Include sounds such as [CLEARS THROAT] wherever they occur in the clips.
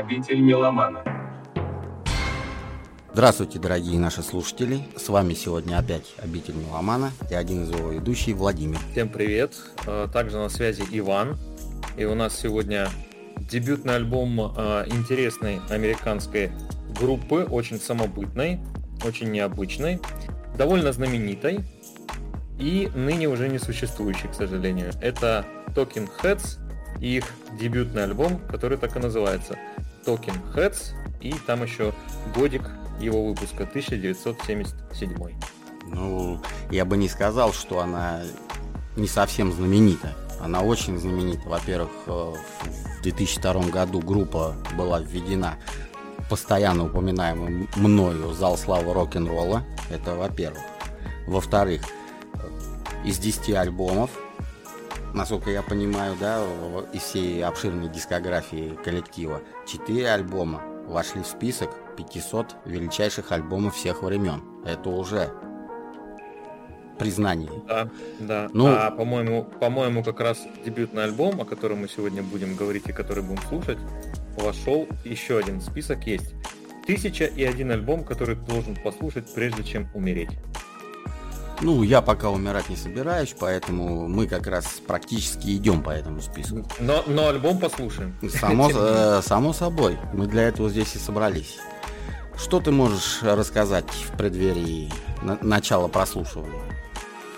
Обитель меломана. Здравствуйте, дорогие наши слушатели. С вами сегодня опять обитель меломана и один из его ведущий Владимир. Всем привет. Э, Также на связи Иван. И у нас сегодня дебютный альбом э, интересной американской группы, очень самобытной, очень необычной, довольно знаменитой и ныне уже не существующей, к сожалению. Это Talking Heads и их дебютный альбом, который так и называется Talking Heads, и там еще годик его выпуска 1977. Ну, я бы не сказал, что она не совсем знаменита. Она очень знаменита. Во-первых, э, в 2002 году группа была введена постоянно упоминаемый мною зал славы рок-н-ролла. Это во-первых. Во-вторых, из 10 альбомов, насколько я понимаю, да, из всей обширной дискографии коллектива, 4 альбома вошли в список 500 величайших альбомов всех времен. Это уже признание. Да, да. Ну- а по-моему, по-моему, как раз дебютный альбом, о котором мы сегодня будем говорить и который будем слушать, вошел еще один список есть. Тысяча и один альбом, который ты должен послушать, прежде чем умереть. Ну, я пока умирать не собираюсь, поэтому мы как раз практически идем по этому списку. Но, но альбом послушаем. Само, [LAUGHS] э, само собой, мы для этого здесь и собрались. Что ты можешь рассказать в преддверии на- начала прослушивания?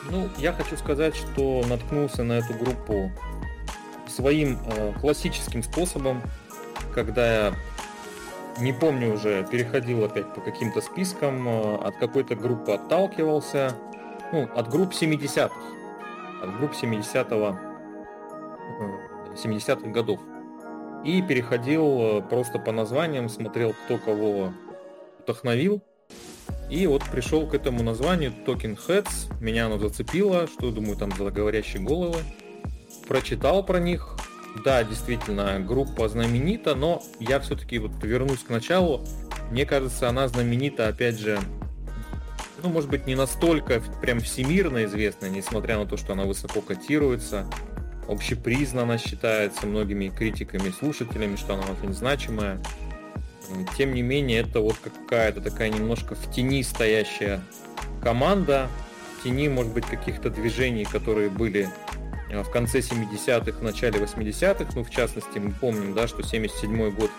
Ну, я хочу сказать, что наткнулся на эту группу своим э, классическим способом, когда я не помню уже, переходил опять по каким-то спискам, э, от какой-то группы отталкивался, ну, от групп 70-х, от групп 70-го, э, 70-х годов. И переходил э, просто по названиям, смотрел, кто кого вдохновил, и вот пришел к этому названию Talking Heads. Меня оно зацепило, что думаю, там за говорящие головы. Прочитал про них. Да, действительно, группа знаменита, но я все-таки вот вернусь к началу. Мне кажется, она знаменита, опять же, ну, может быть, не настолько прям всемирно известна, несмотря на то, что она высоко котируется. Общепризнана считается многими критиками и слушателями, что она очень значимая. Тем не менее, это вот какая-то такая немножко в тени стоящая команда, в тени, может быть, каких-то движений, которые были э, в конце 70-х, в начале 80-х, ну, в частности, мы помним, да, что 77 год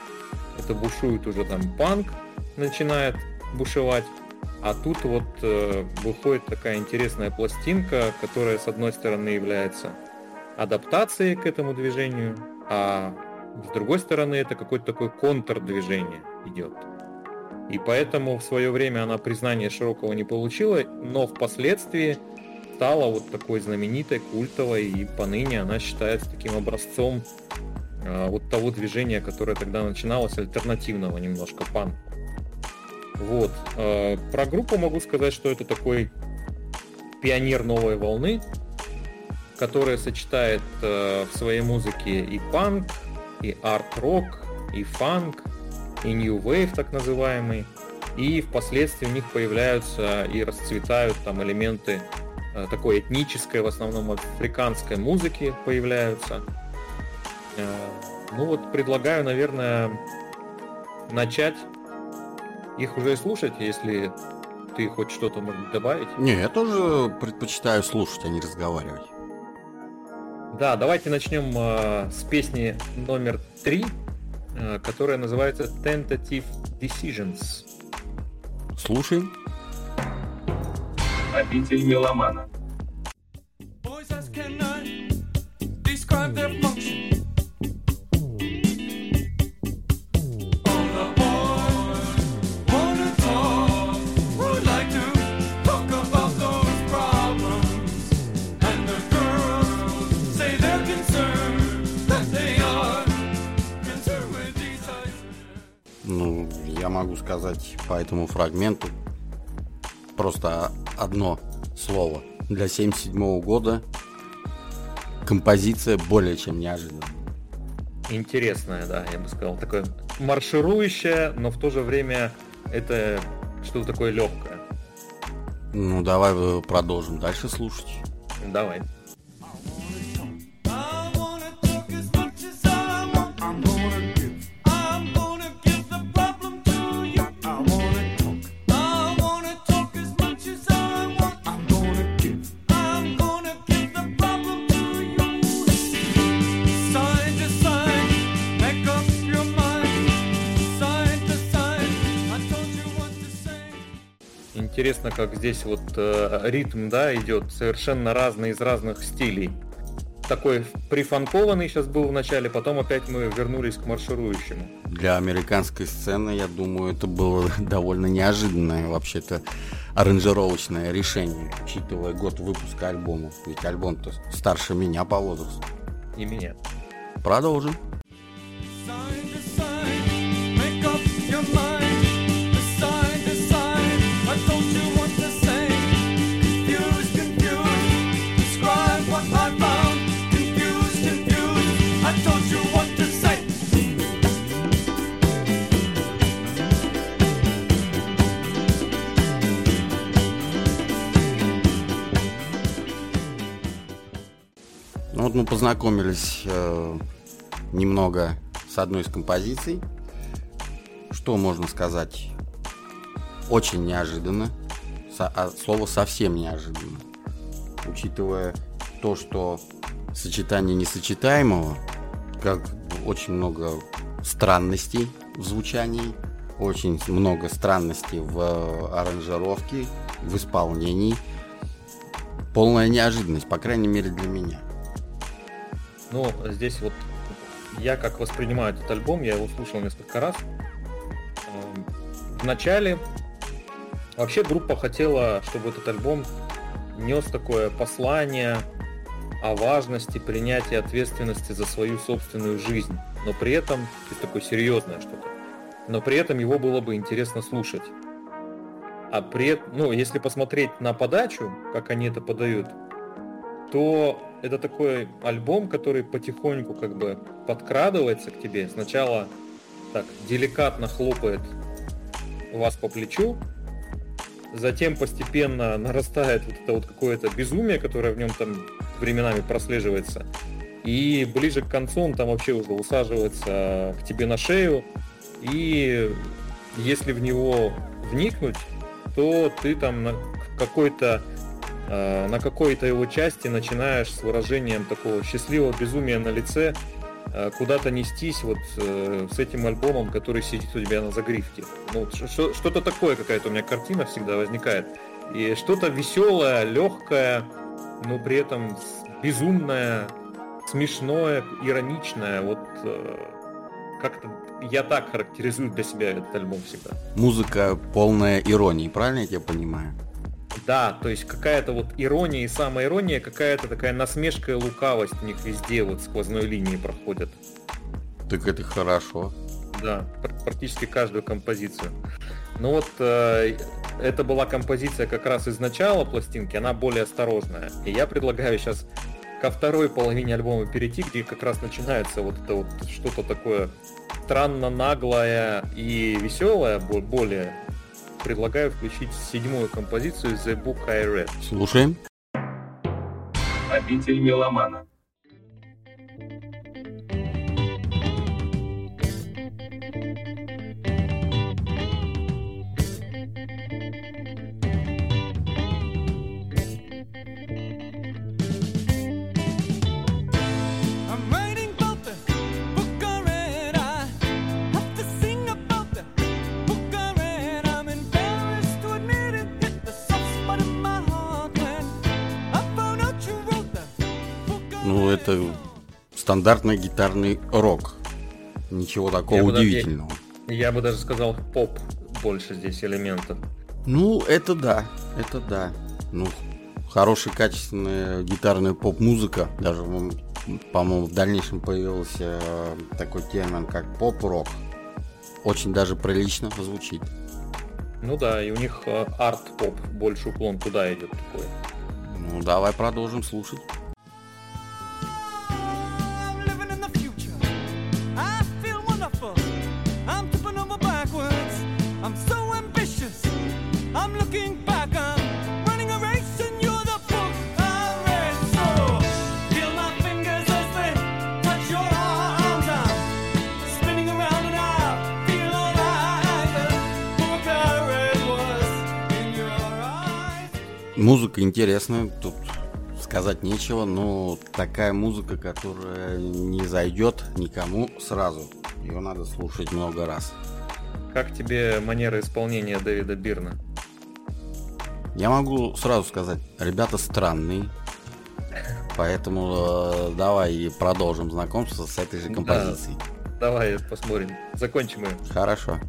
это бушует уже там панк, начинает бушевать, а тут вот э, выходит такая интересная пластинка, которая, с одной стороны, является адаптацией к этому движению, а с другой стороны, это какое-то такое контрдвижение идет. И поэтому в свое время она признания широкого не получила, но впоследствии стала вот такой знаменитой, культовой, и поныне она считается таким образцом э, вот того движения, которое тогда начиналось, альтернативного немножко панку. Вот. э, про группу могу сказать, что это такой пионер новой волны, которая сочетает э, в своей музыке и панк, и арт-рок, и фанк, и new wave так называемый. И впоследствии у них появляются и расцветают там элементы э, такой этнической, в основном африканской музыки появляются. Ну вот предлагаю, наверное, начать их уже и слушать, если ты хоть что-то может добавить. Не, я тоже предпочитаю слушать, а не разговаривать. Да, давайте начнем э, с песни номер три, э, которая называется Tentative Decisions. Слушаем. Обитель меломана. По этому фрагменту просто одно слово. Для 77 года композиция более чем неожиданная. Интересная, да, я бы сказал, такое марширующее, но в то же время это что-то такое легкое. Ну, давай э, продолжим дальше слушать. Давай. Интересно, как здесь вот э, ритм, да, идет совершенно разный из разных стилей. Такой прифанкованный сейчас был в начале, потом опять мы вернулись к марширующему. Для американской сцены, я думаю, это было [LAUGHS] довольно неожиданное вообще-то аранжировочное решение, учитывая год выпуска альбома. Ведь альбом-то старше меня по возрасту. И меня. Продолжим. Вот мы познакомились э, немного с одной из композиций. Что можно сказать? Очень неожиданно. Со- а слово совсем неожиданно. Учитывая то, что сочетание несочетаемого, как очень много странностей в звучании, очень много странностей в э, аранжировке, в исполнении. Полная неожиданность, по крайней мере для меня. Ну, здесь вот я как воспринимаю этот альбом, я его слушал несколько раз. Эм, В начале вообще группа хотела, чтобы этот альбом нес такое послание о важности принятия ответственности за свою собственную жизнь, но при этом, то есть такое серьезное что-то, но при этом его было бы интересно слушать. А при, ну, если посмотреть на подачу, как они это подают, то это такой альбом, который потихоньку как бы подкрадывается к тебе. Сначала так деликатно хлопает вас по плечу, затем постепенно нарастает вот это вот какое-то безумие, которое в нем там временами прослеживается. И ближе к концу он там вообще уже усаживается к тебе на шею. И если в него вникнуть, то ты там какой-то э, на какой-то его части начинаешь с выражением такого счастливого безумия на лице э, куда-то нестись вот э, с этим альбомом, который сидит у тебя на загривке. Ну, что-то такое, какая-то у меня картина всегда возникает. И что-то веселое, легкое, но при этом безумное, смешное, ироничное. Вот как-то я так характеризую для себя этот альбом всегда. Музыка полная иронии, правильно я тебя понимаю? Да, то есть какая-то вот ирония и самоирония, какая-то такая насмешка и лукавость у них везде вот сквозной линии проходят. Так это хорошо. Да, пр- практически каждую композицию. Ну вот э, это была композиция как раз из начала пластинки, она более осторожная. И я предлагаю сейчас ко второй половине альбома перейти, где как раз начинается вот это вот что-то такое странно наглое и веселое, бо- более. Предлагаю включить седьмую композицию The Book I Read. Слушаем. Обитель меломана. Это стандартный гитарный рок. Ничего такого Я бы удивительного. Я бы даже сказал поп больше здесь элементов. Ну, это да, это да. Ну, хорошая, качественная гитарная поп-музыка. Даже, по-моему, в дальнейшем появился э, такой термин, как поп-рок. Очень даже прилично звучит. Ну да, и у них э, арт-поп, больше уклон туда идет такой. Ну, давай продолжим слушать. Музыка интересная, тут сказать нечего, но такая музыка, которая не зайдет никому сразу. Ее надо слушать много раз. Как тебе манера исполнения Дэвида Бирна? Я могу сразу сказать, ребята странные. Поэтому э, давай продолжим знакомство с этой же композицией. Да, давай посмотрим. Закончим ее. Хорошо.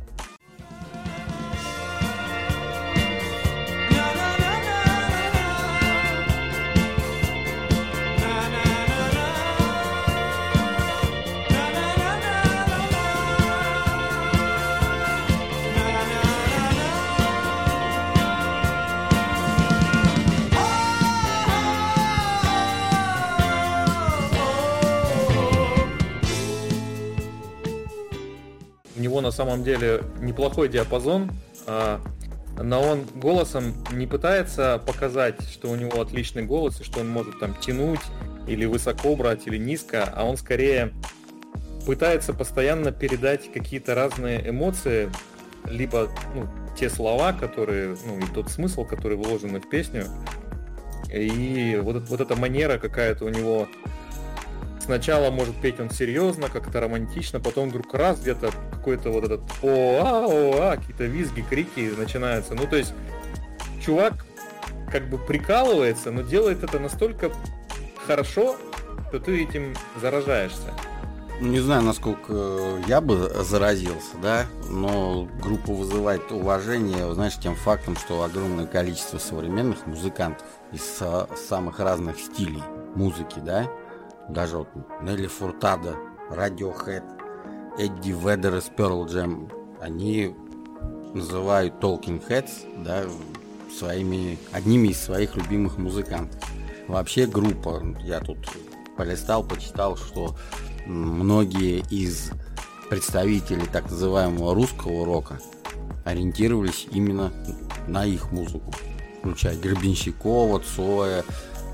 Самом деле неплохой диапазон, а, но он голосом не пытается показать, что у него отличный голос и что он может там тянуть или высоко брать или низко, а он скорее пытается постоянно передать какие-то разные эмоции, либо ну, те слова, которые, ну и тот смысл, который вложен в песню, и вот, вот эта манера какая-то у него. Сначала может петь он серьезно, как-то романтично, потом вдруг раз где-то какой-то вот этот о о а какие-то визги, крики начинаются. Ну, то есть, чувак как бы прикалывается, но делает это настолько хорошо, что ты этим заражаешься. Не знаю, насколько я бы заразился, да, но группа вызывает уважение, знаешь, тем фактом, что огромное количество современных музыкантов из самых разных стилей музыки, да, даже вот Нелли Фуртада, Radiohead, Эдди Ведер из Pearl Jam, они называют Talking Heads, да, своими, одними из своих любимых музыкантов. Вообще группа, я тут полистал, почитал, что многие из представителей так называемого русского рока ориентировались именно на их музыку, включая Гребенщикова, Цоя,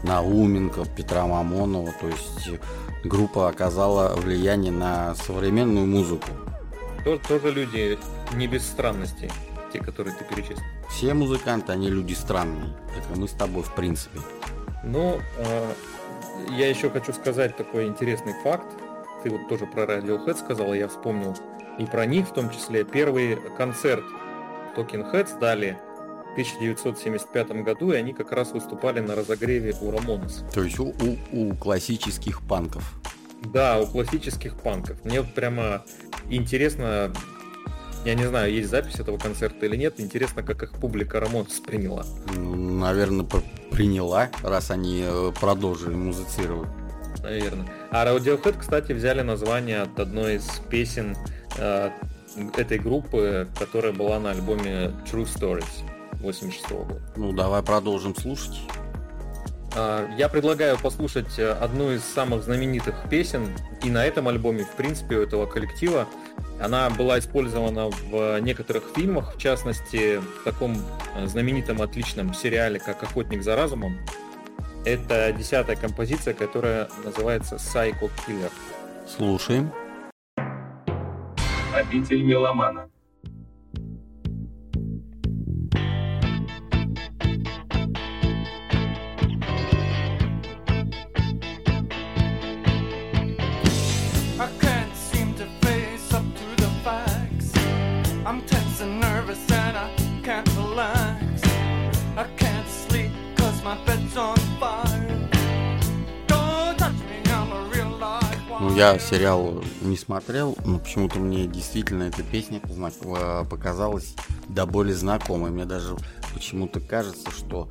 Науменко, Петра Мамонова. То есть группа оказала влияние на современную музыку. Тоже, тоже люди не без странностей, те, которые ты перечислил. Все музыканты, они люди странные, как и мы с тобой в принципе. Ну, э, я еще хочу сказать такой интересный факт. Ты вот тоже про Radiohead сказал, я вспомнил и про них в том числе. Первый концерт Talking Heads дали 1975 году, и они как раз выступали на разогреве у Рамонес. То есть у, у, у классических панков. Да, у классических панков. Мне вот прямо интересно, я не знаю, есть запись этого концерта или нет, интересно, как их публика Рамонес приняла. Ну, наверное, приняла, раз они э, продолжили музицировать. Наверное. А Radiohead, кстати, взяли название от одной из песен э, этой группы, которая была на альбоме True Stories. 86 года. Ну, давай продолжим слушать. А, я предлагаю послушать э, одну из самых знаменитых песен и на этом альбоме, в принципе, у этого коллектива. Она была использована в некоторых фильмах, в частности, в таком э, знаменитом отличном сериале, как «Охотник за разумом». Это десятая композиция, которая называется Psycho Killer. Слушаем. Обитель меломана. Я сериал не смотрел, но почему-то мне действительно эта песня показалась до боли знакомой. Мне даже почему-то кажется, что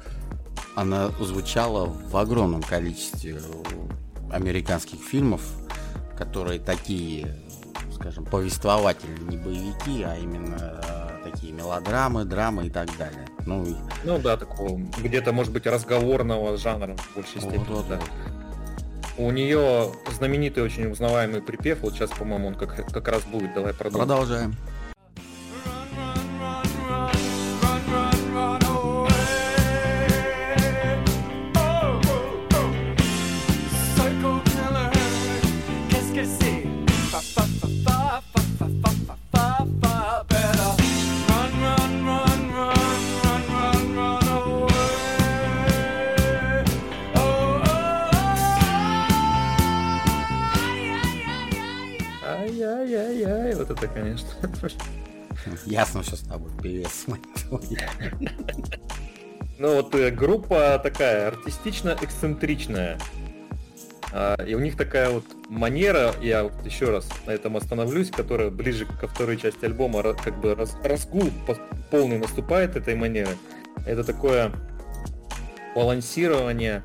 она звучала в огромном количестве американских фильмов, которые такие, скажем, повествовательные, не боевики, а именно такие мелодрамы, драмы и так далее. Ну, ну да, такого где-то, может быть, разговорного жанра в большей степени. Вот, вот, да. вот. У нее знаменитый, очень узнаваемый припев. Вот сейчас, по-моему, он как, как раз будет. Давай продолжим. Продолжаем. Ясно, что с тобой певец. Ну вот э, группа такая артистично-эксцентричная. А, И у них такая вот манера, я вот еще раз на этом остановлюсь, которая ближе ко второй части альбома, как бы раз- разгул по- полный наступает этой манеры. Это такое балансирование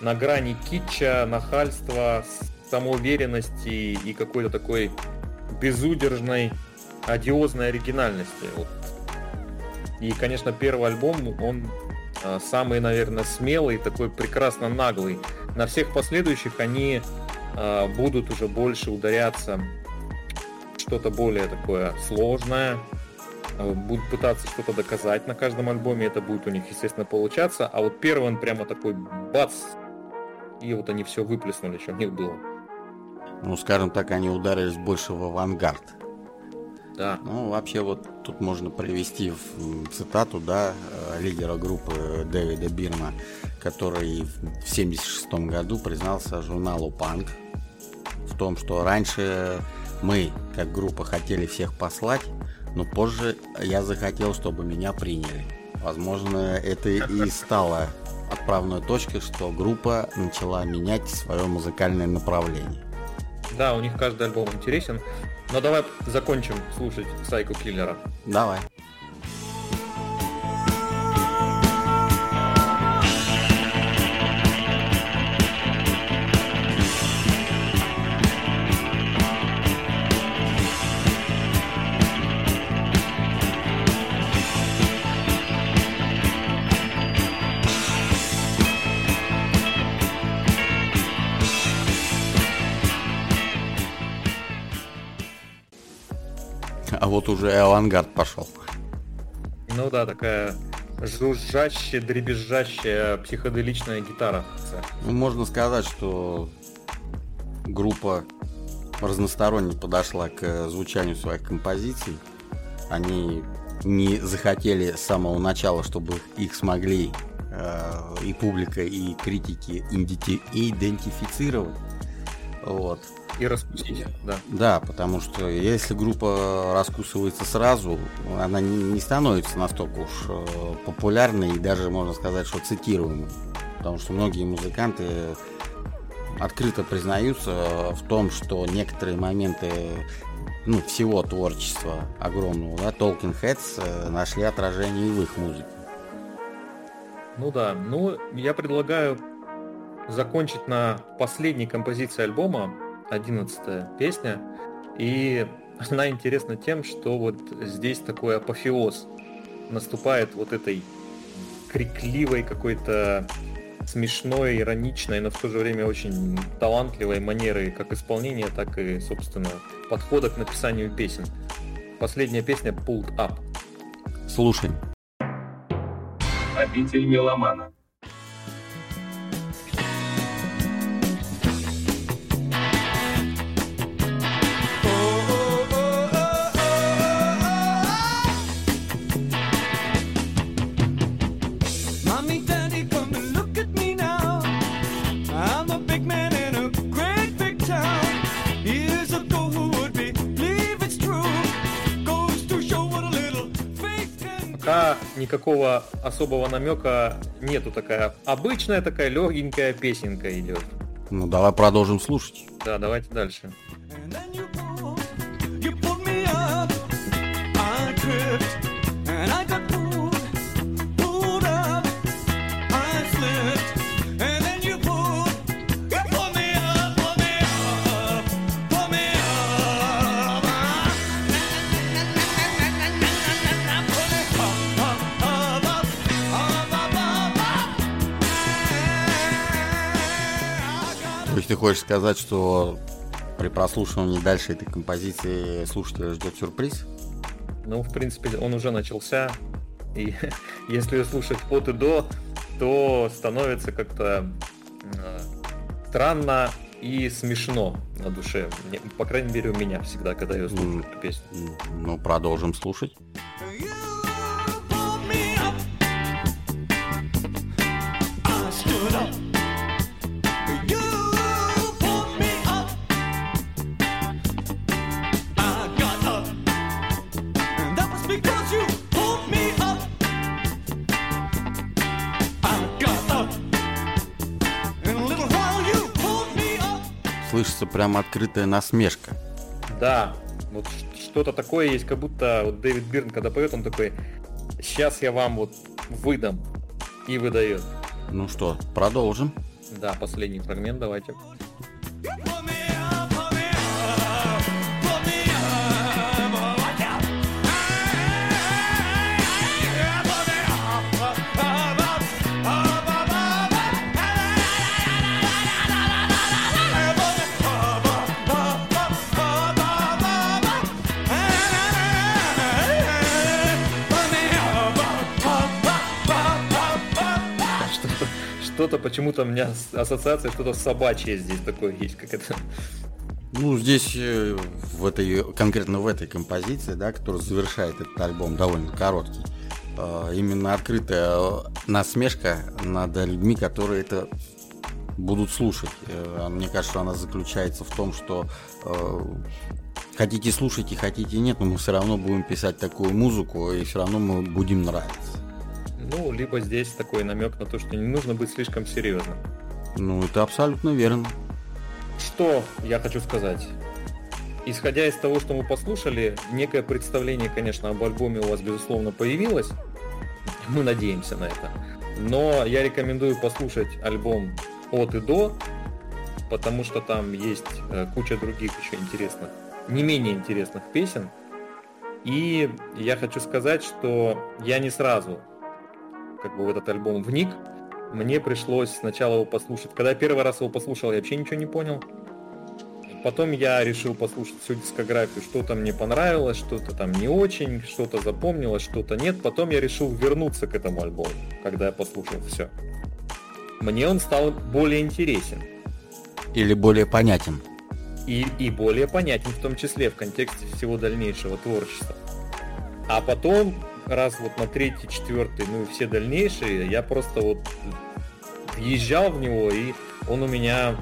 на грани китча, нахальства, самоуверенности и какой-то такой безудержной, одиозной оригинальности. Вот. И, конечно, первый альбом, он а, самый, наверное, смелый, такой прекрасно наглый. На всех последующих они а, будут уже больше ударяться что-то более такое сложное, а, будут пытаться что-то доказать на каждом альбоме, это будет у них, естественно, получаться. А вот первый он прямо такой бац, и вот они все выплеснули, что у них было. Ну, скажем так, они ударились больше в авангард. Да. Ну, вообще, вот тут можно привести в цитату, да, э, лидера группы Дэвида Бирма, который в 1976 году признался журналу Панк в том, что раньше мы, как группа, хотели всех послать, но позже я захотел, чтобы меня приняли. Возможно, это и стало отправной точкой, что группа начала менять свое музыкальное направление. Да, у них каждый альбом интересен. Но давай закончим слушать Сайку Киллера. Давай. Уже и авангард пошел. Ну да, такая жужжащая, дребезжащая психоделичная гитара. Ну, можно сказать, что группа разносторонне подошла к э, звучанию своих композиций. Они не захотели с самого начала, чтобы их смогли э, и публика, и критики иденти- идентифицировать. Вот. И распустить, да. Да, потому что если группа раскусывается сразу, она не, не становится настолько уж э, популярной и даже можно сказать, что цитируемой. Потому что многие музыканты открыто признаются в том, что некоторые моменты ну, всего творчества огромного, да, Talking Heads э, нашли отражение и в их музыке. Ну да, ну я предлагаю закончить на последней композиции альбома, одиннадцатая песня. И она интересна тем, что вот здесь такой апофеоз наступает вот этой крикливой какой-то смешной, ироничной, но в то же время очень талантливой манеры как исполнения, так и, собственно, подхода к написанию песен. Последняя песня Pulled Up. Слушаем. Обитель меломана. Никакого особого намека нету, такая обычная такая легенькая песенка идет. Ну, давай продолжим слушать. Да, давайте дальше. Ты хочешь сказать, что при прослушивании дальше этой композиции слушателя ждет сюрприз? Ну, в принципе, он уже начался. И [LAUGHS] если слушать от и до, то становится как-то э, странно и смешно на душе. По крайней мере, у меня всегда, когда я слушаю эту песню. Ну, продолжим слушать. Stood up. Слышится прям открытая насмешка. Да, вот что-то такое есть, как будто вот Дэвид Бирн, когда поет, он такой, сейчас я вам вот выдам и выдает. Ну что, продолжим. Да, последний фрагмент давайте. Что-то почему-то у меня ассоциация, что-то собачье здесь такое есть, как это. Ну, здесь э, в этой, конкретно в этой композиции, да, которая завершает этот альбом, довольно короткий, э, именно открытая э, насмешка над людьми, которые это будут слушать. Э, Мне кажется, она заключается в том, что хотите слушать и хотите нет, но мы все равно будем писать такую музыку, и все равно мы будем нравиться. Ну, либо здесь такой намек на то, что не нужно быть слишком серьезным. Ну, это абсолютно верно. Что я хочу сказать? Исходя из того, что мы послушали, некое представление, конечно, об альбоме у вас, безусловно, появилось. Мы надеемся на это. Но я рекомендую послушать альбом от и до, потому что там есть э, куча других еще интересных, не менее интересных песен. И я хочу сказать, что я не сразу как бы в этот альбом вник. Мне пришлось сначала его послушать. Когда я первый раз его послушал, я вообще ничего не понял. Потом я решил послушать всю дискографию, что-то мне понравилось, что-то там не очень, что-то запомнилось, что-то нет. Потом я решил вернуться к этому альбому, когда я послушал все. Мне он стал более интересен Или более понятен. и, и более понятен, в том числе в контексте всего дальнейшего творчества. А потом, раз вот на третий, четвертый, ну и все дальнейшие, я просто вот въезжал в него, и он у меня...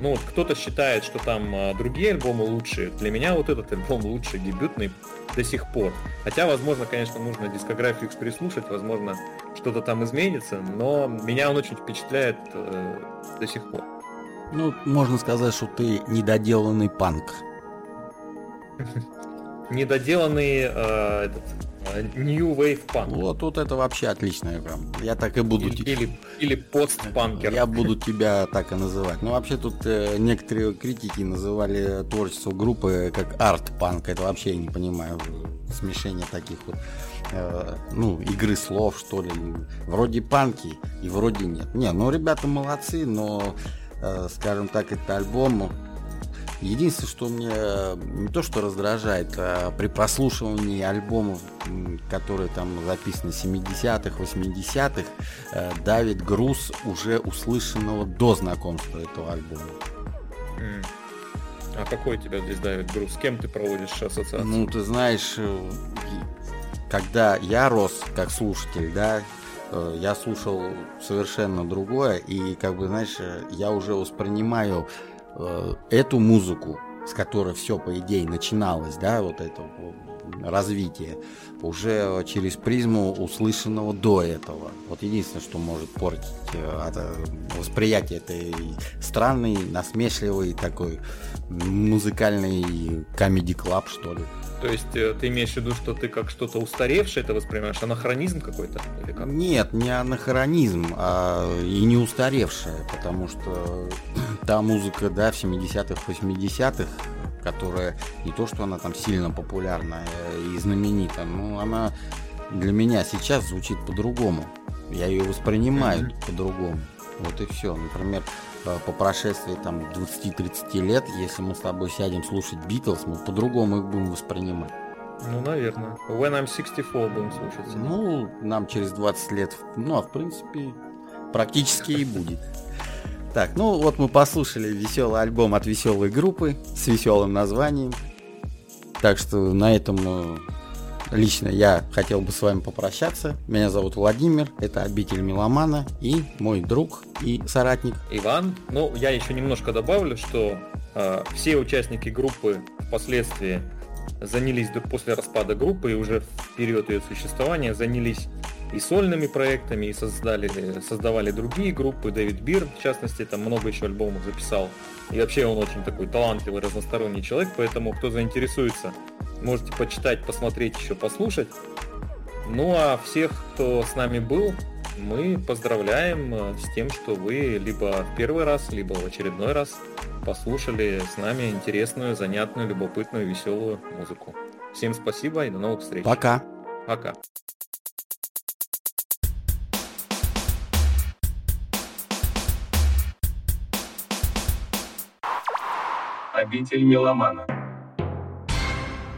Ну, вот кто-то считает, что там а, другие альбомы лучшие. Для меня вот этот альбом лучший, дебютный до сих пор. Хотя, возможно, конечно, нужно дискографию переслушать, возможно, что-то там изменится, но меня он очень впечатляет э, до сих пор. Ну, можно сказать, что ты недоделанный панк. [LAUGHS] недоделанный э, этот э, New Wave Punk. Вот, вот это вообще отличное прям. Я так и буду... Или, или, или постпанкер. Я буду тебя так и называть. Ну, вообще тут э, некоторые критики называли творчество группы как арт-панк. Это вообще я не понимаю. Смешение таких вот, э, ну, игры слов, что ли. Вроде панки и вроде нет. Не, ну, ребята молодцы, но, э, скажем так, это альбом... Единственное, что мне э, не то что раздражает, а при прослушивании альбомов, которые там записаны 70-х, 80-х, э, давит груз уже услышанного до знакомства этого альбома. А какой тебя здесь давит груз? С кем ты проводишь ассоциацию? Ну, ты знаешь, э, когда я рос как слушатель, да, я слушал совершенно другое, и как бы, знаешь, я уже воспринимаю э, эту музыку, с которой все, по идее, начиналось, да, вот это развитие, уже через призму услышанного до этого. Вот единственное, что может портить э, это восприятие этой странной, насмешливой такой музыкальный комедий клаб, что ли. То есть э, ты имеешь в виду, что ты как что-то устаревшее это воспринимаешь? Анахронизм какой-то? Или как? Нет, не анахронизм, а и не устаревшая, потому что [CLEARS THROAT] та музыка, да, в 70-х, 80-х, которая не то, что она там сильно популярна и знаменита, но она для меня сейчас звучит по-другому. Я ее воспринимаю Мгм. по-другому. Вот и все. Например, по прошествии там 20-30 лет, если мы с тобой сядем слушать Битлз, мы по-другому их будем воспринимать. Ну, наверное. When I'm 64 будем слушать. Ну, нам через 20 лет, ну, а в принципе, практически и будет. [LAUGHS] Так, ну вот мы послушали веселый альбом от веселой группы с веселым названием. Так что на этом э, лично я хотел бы с вами попрощаться. Меня зовут Владимир, это обитель Меломана и мой друг и соратник. Иван. Ну, я еще немножко добавлю, что э, все участники группы впоследствии занялись после распада группы и уже в период ее существования занялись и сольными проектами, и создали, создавали другие группы. Дэвид Бир, в частности, там много еще альбомов записал. И вообще он очень такой талантливый, разносторонний человек, поэтому кто заинтересуется, можете почитать, посмотреть, еще послушать. Ну а всех, кто с нами был, мы поздравляем э, с тем, что вы либо в первый раз, либо в очередной раз послушали с нами интересную, занятную, любопытную, веселую музыку. Всем спасибо и до новых встреч. Пока. Пока. Обитель меломана.